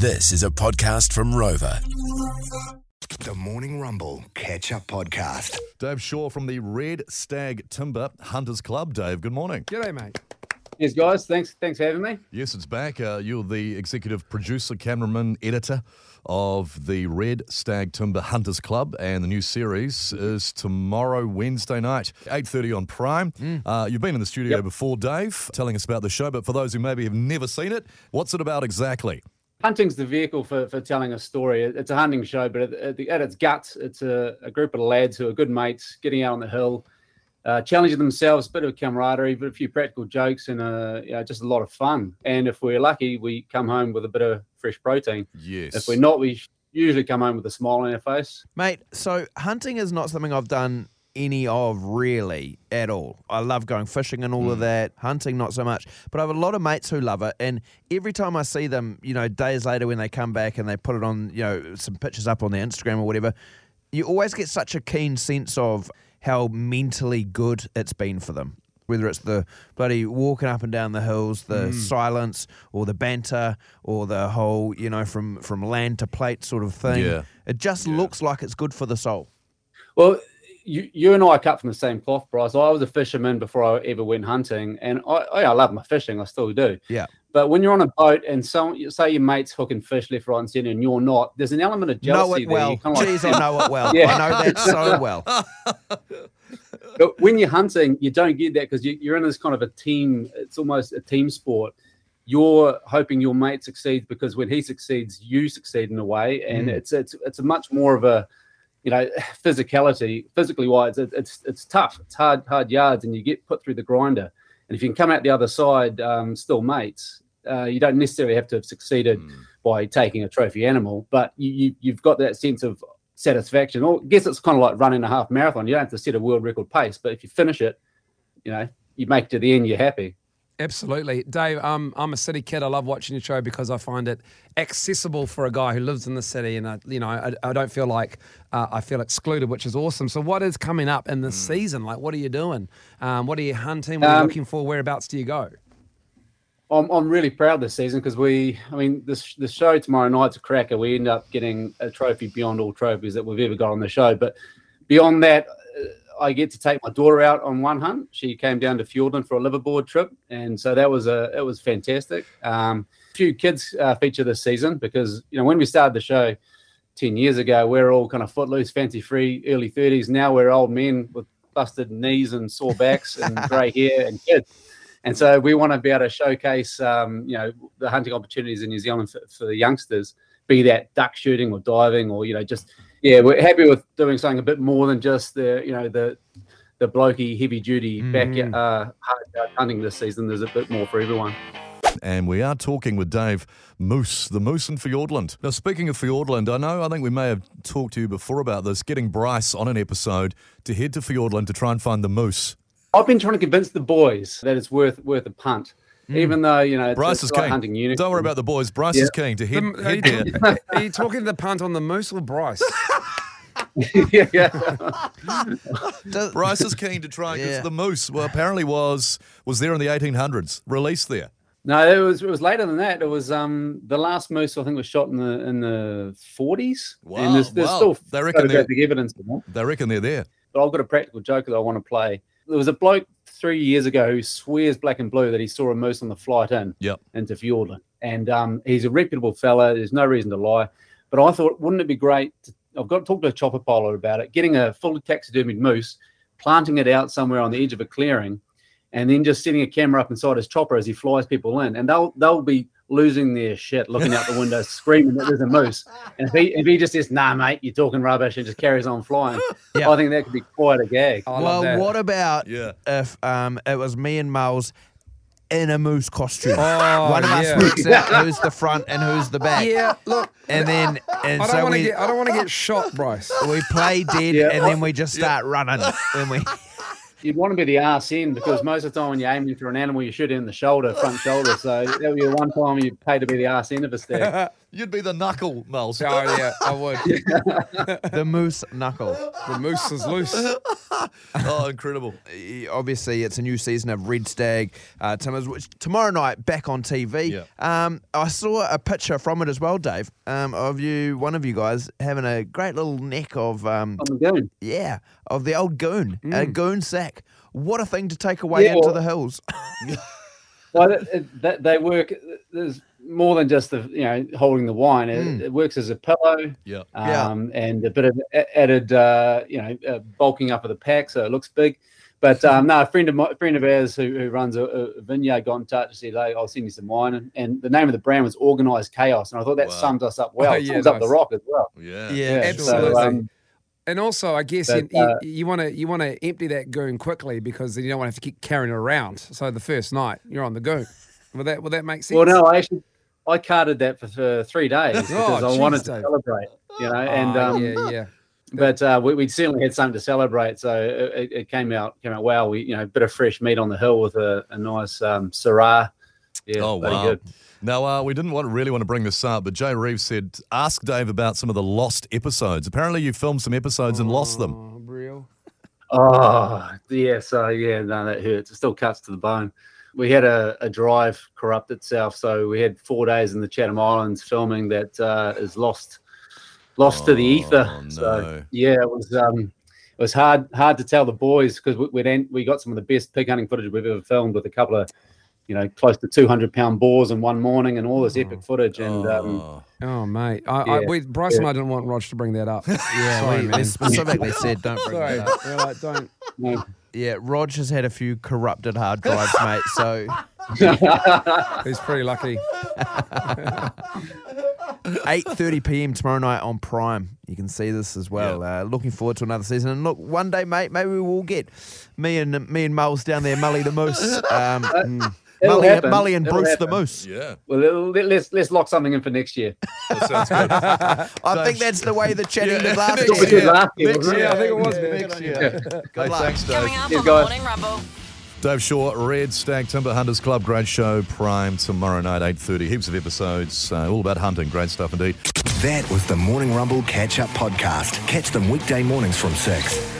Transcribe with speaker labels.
Speaker 1: This is a podcast from Rover.
Speaker 2: The Morning Rumble Catch Up Podcast.
Speaker 3: Dave Shaw from the Red Stag Timber Hunters Club. Dave, good morning.
Speaker 4: G'day, mate.
Speaker 5: Yes, guys. Thanks. Thanks for having me.
Speaker 3: Yes, it's back. Uh, you're the executive producer, cameraman, editor of the Red Stag Timber Hunters Club, and the new series is tomorrow, Wednesday night, 8.30 on Prime. Uh, you've been in the studio
Speaker 5: Yep.
Speaker 3: before, Dave, telling us about the show, but for those who maybe have never seen it, what's it about exactly?
Speaker 5: Hunting's the vehicle for, for telling a story. It's a hunting show, but at, the, at its guts, it's a, a group of lads who are good mates, getting out on the hill, uh, challenging themselves, a bit of camaraderie, but a few practical jokes, and uh, you know, just a lot of fun. And if we're lucky, we come home with a bit of fresh protein.
Speaker 3: Yes.
Speaker 5: If we're not, we usually come home with a smile on our face.
Speaker 4: Mate, so hunting is not something I've done any of really at all. I love going fishing and all of hmm. that. Hunting, not so much. But I have a lot of mates who love it. And every time I see them, you know, days later when they come back and they put it on, you know, some pictures up on their Instagram or whatever, you always get such a keen sense of how mentally good it's been for them. Whether it's the bloody walking up and down the hills, the hmm. silence, or the banter, or the whole, you know, from from land to plate sort of thing.
Speaker 3: Yeah.
Speaker 4: It just looks like it's good for the soul.
Speaker 5: Well, you, you and I cut from the same cloth, Bryce. I was a fisherman before I ever went hunting, and I, I, love my fishing. I still do.
Speaker 4: Yeah.
Speaker 5: But when you're on a boat and some say your mate's hooking fish left, right, and centre, and you're not, there's an element of jealousy
Speaker 4: know it well.
Speaker 5: Kinda like-
Speaker 4: Jeez, I know it well.
Speaker 5: Yeah.
Speaker 4: I know that so well.
Speaker 5: but when you're hunting, you don't get that because you, you're in this kind of a team. It's almost a team sport. You're hoping your mate succeeds because when he succeeds, you succeed in a way, and
Speaker 4: Mm.
Speaker 5: it's it's it's a much more of a you know physicality, physically wise. It, it's it's tough. It's hard hard yards, and you get put through the grinder. And if you can come out the other side um, still mates, uh, you don't necessarily have to have succeeded by taking a trophy animal, but you, you you've got that sense of satisfaction. Or I guess it's kind of like running a half marathon. You don't have to set a world record pace, but if you finish it, you know, you make it to the end, you're happy.
Speaker 6: Absolutely. Dave, um, I'm a city kid. I love watching your show because I find it accessible for a guy who lives in the city. And, I, you know, I, I don't feel like uh, I feel excluded, which is awesome. So, what is coming up in this season? Like, what are you doing? Um, what are you hunting? What are you
Speaker 5: Um,
Speaker 6: looking for? Whereabouts do you go?
Speaker 5: I'm, I'm really proud this season because we, I mean, this the show tomorrow night's a cracker. We end up getting a trophy beyond all trophies that we've ever got on the show. But beyond that, I get to take my daughter out on one hunt. She came down to Fiordland for a liveaboard trip, and so that was a it was fantastic. Um, a few kids uh, feature this season because you know when we started the show ten years ago, we are all kind of footloose, fancy free, early thirties. Now we're old men with busted knees and sore backs and grey hair and kids. And so we want to be able to showcase, um, you know, the hunting opportunities in New Zealand for, for the youngsters, be that duck shooting or diving or, you know, just, yeah, we're happy with doing something a bit more than just the, you know, the, the blokey heavy duty back
Speaker 6: Mhm.
Speaker 5: uh, hard hunting this season. There's a bit more for everyone.
Speaker 3: And we are talking with Dave Moose, the Moose in Fiordland. Now, speaking of Fiordland, I know I think we may have talked to you before about this, getting Bryce on an episode to head to Fiordland to try and find the moose.
Speaker 5: I've been trying to convince the boys that it's worth worth a punt, even though you know
Speaker 3: Bryce is
Speaker 5: like
Speaker 3: keen.
Speaker 5: hunting unicorns.
Speaker 3: Don't worry about the boys. Bryce is keen to head,
Speaker 6: The- are, you
Speaker 3: there.
Speaker 6: talking, are you talking the punt on the moose or Bryce?
Speaker 5: yeah, yeah.
Speaker 3: Bryce is keen to try because
Speaker 4: Yeah.
Speaker 3: the moose, well, apparently was was there in the 1800s, released there.
Speaker 5: No, it was it was later than that. It was um the last moose I think was shot in the in the forties.
Speaker 3: Wow,
Speaker 5: and there's, there's
Speaker 3: wow.
Speaker 5: still
Speaker 3: They reckon they're-
Speaker 5: photographic evidence of that.
Speaker 3: They reckon they're there.
Speaker 5: But I've got a practical joke that I want to play. There was a bloke three years ago who swears black and blue that he saw a moose on the flight in
Speaker 3: Yep.
Speaker 5: into Fiordland, and um, he's a reputable fella. There's no reason to lie. But I thought, wouldn't it be great? To, I've got to talk to a chopper pilot about it. Getting a fully taxidermied moose, planting it out somewhere on the edge of a clearing, and then just setting a camera up inside his chopper as he flies people in, and they'll they'll be losing their shit, looking out the window, screaming that there's a moose. And if he if he just says, "Nah, mate, you're talking rubbish," and just carries on flying,
Speaker 4: Yeah.
Speaker 5: I think that could be quite a gag.
Speaker 6: I
Speaker 4: well, what about
Speaker 3: Yeah.
Speaker 4: if um, it was me and Miles in a moose costume?
Speaker 6: Oh,
Speaker 4: One of us
Speaker 6: yeah.
Speaker 4: works out who's the front and who's the back.
Speaker 6: Yeah, look,
Speaker 4: And then and
Speaker 6: I don't
Speaker 4: so
Speaker 6: want to
Speaker 4: we
Speaker 6: get I don't want to get shot, Bryce.
Speaker 4: we play dead
Speaker 5: Yeah.
Speaker 4: and then we just start running and we
Speaker 5: you'd want to be the arse end because most of the time when you're aiming for an animal, you shoot in the shoulder, front shoulder. So that would be the one time you'd pay to be the arse end of a stag.
Speaker 3: You'd be the knuckle, Miles.
Speaker 6: Oh yeah, I would.
Speaker 4: the moose knuckle.
Speaker 6: The moose is loose.
Speaker 3: oh, incredible.
Speaker 4: Obviously, it's a new season of Red Stag. Uh, Timmers, which tomorrow night back on TV.
Speaker 3: Yeah.
Speaker 4: Um, I saw a picture from it as well, Dave, um, of you, one of you guys, having a great little neck of, um,
Speaker 5: the goon.
Speaker 4: yeah, of the old goon, a goon sack. What a thing to take away
Speaker 5: Yeah,
Speaker 4: into the hills.
Speaker 5: Well, that, it- that, they work. There's more than just the you know holding the wine. It, it works as a pillow.
Speaker 3: Yeah.
Speaker 4: Yeah.
Speaker 5: um, and a bit of added, uh, you know, uh, bulking up of the pack, so it looks big. But um, no, a friend of my, friend of ours who, who runs a, a vineyard got in touch and said, "Hey, I'll send you some wine." And, and the name of the brand was Organized Chaos, and I thought that
Speaker 3: Wow.
Speaker 5: sums us up well.
Speaker 6: Oh,
Speaker 5: It
Speaker 6: yeah,
Speaker 5: sums up the rock as well.
Speaker 3: Yeah.
Speaker 4: Yeah,
Speaker 5: so,
Speaker 6: absolutely.
Speaker 5: um,
Speaker 6: And also, I guess
Speaker 5: But,
Speaker 6: you,
Speaker 5: uh,
Speaker 6: you want to you want to empty that goon quickly because then you don't want to have to keep carrying it around. So the first night you're on the goon. Will that will that make sense?
Speaker 5: well, no, I actually I carted that for, for three days because I
Speaker 6: geez,
Speaker 5: wanted to
Speaker 6: Dave.
Speaker 5: celebrate. You know, and
Speaker 6: Ah,
Speaker 5: um,
Speaker 6: yeah, yeah.
Speaker 5: but uh, we, we certainly had something to celebrate. So it, it- it came out came out well. We you know a bit of fresh meat on the hill with a, a nice um, Syrah. Yeah,
Speaker 3: Oh, wow.
Speaker 5: good.
Speaker 3: Now, uh, we didn't want really want to bring this up, but Jay Reeves said, ask Dave about some of the lost episodes. Apparently, you filmed some episodes and lost them.
Speaker 6: Oh, real.
Speaker 5: Oh, yeah. So, yeah, no, that hurts. It still cuts to the bone. We had a, a drive corrupt itself. So, we had four days in the Chatham Islands filming that uh, is lost lost to the ether.
Speaker 3: Oh, no.
Speaker 5: So, yeah, it was. Um, it was hard hard to tell the boys because we we we got some of the best pig hunting footage we've ever filmed with a couple of you know close to 200 pound boars in one morning and all this epic footage and um,
Speaker 3: Oh.
Speaker 6: Oh mate, I, I, we, Bryce and. I didn't want Rog to bring that up.
Speaker 4: Yeah,
Speaker 6: Sorry,
Speaker 4: we,
Speaker 6: man.
Speaker 4: specifically said don't bring
Speaker 6: Sorry,
Speaker 4: that up.
Speaker 6: We're like, don't.
Speaker 5: no.
Speaker 4: Yeah, Rog has had a few corrupted hard drives, mate. So
Speaker 6: He's pretty lucky.
Speaker 4: 8:30 p.m. tomorrow night on Prime. You can see this as well. Uh, looking forward to another season. And look, one day, mate, maybe we will get me and me and Mulls down there, Mully the Moose, um, mm,
Speaker 5: It'll
Speaker 4: Mully,
Speaker 5: happen.
Speaker 4: Mully and
Speaker 5: It'll
Speaker 4: Bruce the. Moose.
Speaker 3: Yeah.
Speaker 5: well let- let's let's lock something in for next year
Speaker 3: That sounds good.
Speaker 4: I think that's the way the chatting did last
Speaker 3: next
Speaker 4: year.
Speaker 3: year.
Speaker 5: Last year,
Speaker 3: Next
Speaker 5: wasn't
Speaker 3: year,
Speaker 5: it?
Speaker 3: I think it was
Speaker 4: Yeah,
Speaker 3: next
Speaker 4: good
Speaker 3: year.
Speaker 4: you.
Speaker 3: Hey,
Speaker 4: luck.
Speaker 3: thanks, Dave.
Speaker 7: Coming up
Speaker 5: Cheers,
Speaker 7: on the
Speaker 5: guys.
Speaker 7: Morning Rumble.
Speaker 3: Dave Shaw, Red Stag Timber Hunters Club, great show, Prime tomorrow night, 8.30. Heaps of episodes, uh, all about hunting. Great stuff indeed.
Speaker 2: That was the Morning Rumble Catch Up Podcast. Catch them weekday mornings from 6.